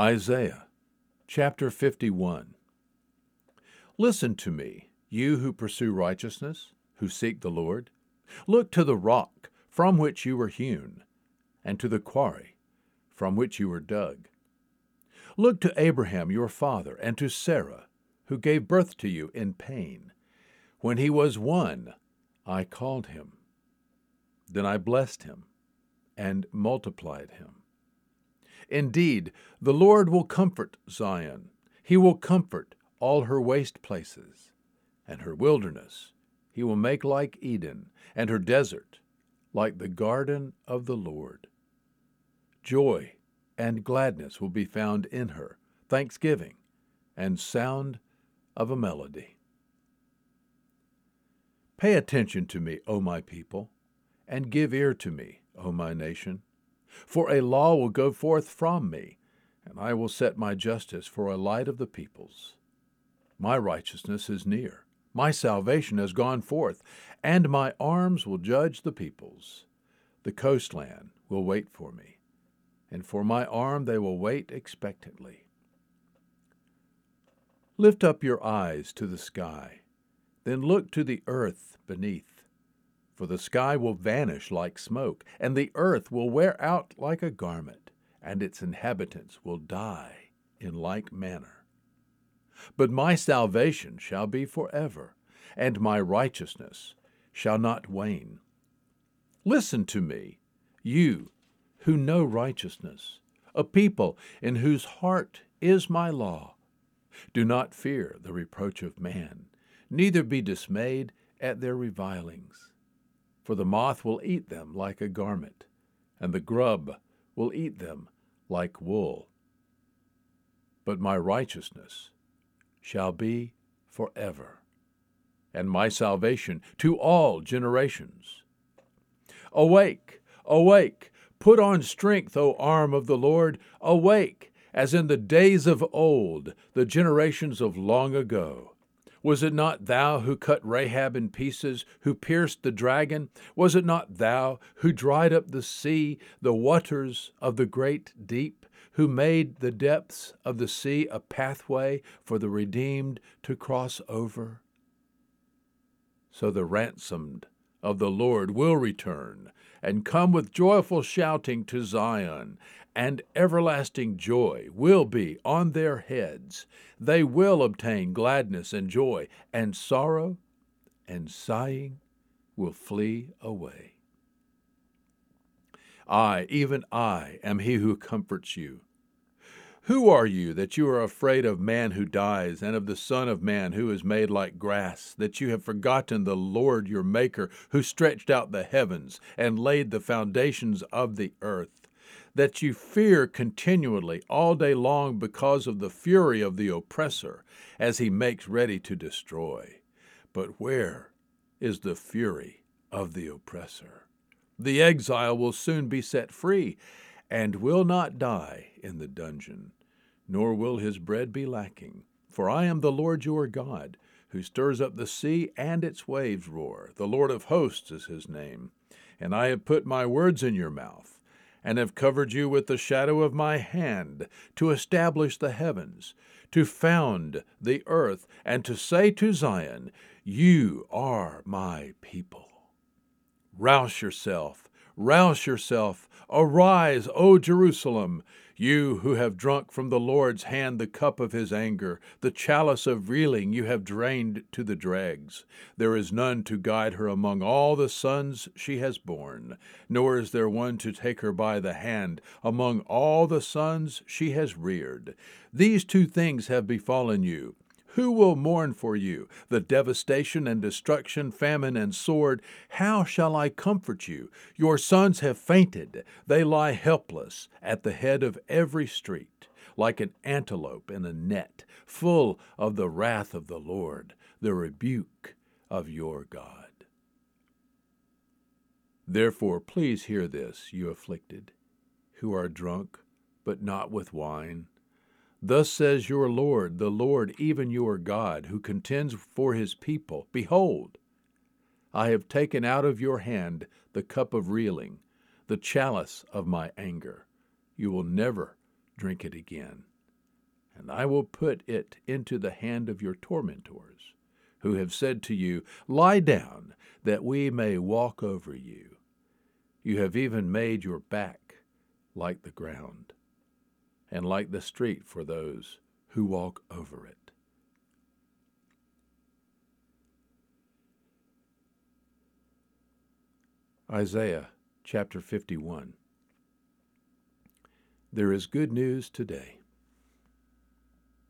Isaiah chapter 51. Listen to me, you who pursue righteousness, who seek the Lord. Look to the rock from which you were hewn, and to the quarry from which you were dug. Look to Abraham your father, and to Sarah, who gave birth to you in pain. When he was one, I called him. Then I blessed him and multiplied him. Indeed, the Lord will comfort Zion. He will comfort all her waste places, and her wilderness he will make like Eden, and her desert like the garden of the Lord. Joy and gladness will be found in her, thanksgiving and sound of a melody. Pay attention to me, O my people, and give ear to me, O my nation. For a law will go forth from me, and I will set my justice for a light of the peoples. My righteousness is near, my salvation has gone forth, and my arms will judge the peoples. The coastland will wait for me, and for my arm they will wait expectantly. Lift up your eyes to the sky, then look to the earth beneath for the sky will vanish like smoke, and the earth will wear out like a garment, and its inhabitants will die in like manner. But my salvation shall be forever, and my righteousness shall not wane. Listen to me, you who know righteousness, a people in whose heart is my law. Do not fear the reproach of man, neither be dismayed at their revilings for the moth will eat them like a garment, and the grub will eat them like wool. But my righteousness shall be forever, and my salvation to all generations. Awake, awake, put on strength, O arm of the Lord, awake, as in the days of old, the generations of long ago. Was it not thou who cut Rahab in pieces, who pierced the dragon? Was it not thou who dried up the sea, the waters of the great deep, who made the depths of the sea a pathway for the redeemed to cross over? So the ransomed of the Lord will return and come with joyful shouting to Zion, and everlasting joy will be on their heads. They will obtain gladness and joy, and sorrow and sighing will flee away. I, even I, am he who comforts you. Who are you that you are afraid of man who dies, and of the Son of Man who is made like grass, that you have forgotten the Lord your Maker, who stretched out the heavens and laid the foundations of the earth? that you fear continually all day long because of the fury of the oppressor as he makes ready to destroy. But where is the fury of the oppressor? The exile will soon be set free and will not die in the dungeon, nor will his bread be lacking. For I am the Lord your God, who stirs up the sea and its waves roar. The Lord of hosts is his name. And I have put my words in your mouth and have covered you with the shadow of my hand, to establish the heavens, to found the earth, and to say to Zion, You are my people. Rouse yourself, rouse yourself, arise, O Jerusalem. You who have drunk from the Lord's hand the cup of his anger, the chalice of reeling you have drained to the dregs. There is none to guide her among all the sons she has borne, nor is there one to take her by the hand among all the sons she has reared. These two things have befallen you who will mourn for you? The devastation and destruction, famine and sword. How shall I comfort you? Your sons have fainted. They lie helpless at the head of every street, like an antelope in a net, full of the wrath of the Lord, the rebuke of your God. Therefore, please hear this, you afflicted, who are drunk, but not with wine Thus says your Lord, the Lord, even your God, who contends for his people Behold, I have taken out of your hand the cup of reeling, the chalice of my anger. You will never drink it again. And I will put it into the hand of your tormentors, who have said to you, Lie down, that we may walk over you. You have even made your back like the ground, and light the street for those who walk over it. Isaiah chapter 51. There is good news today.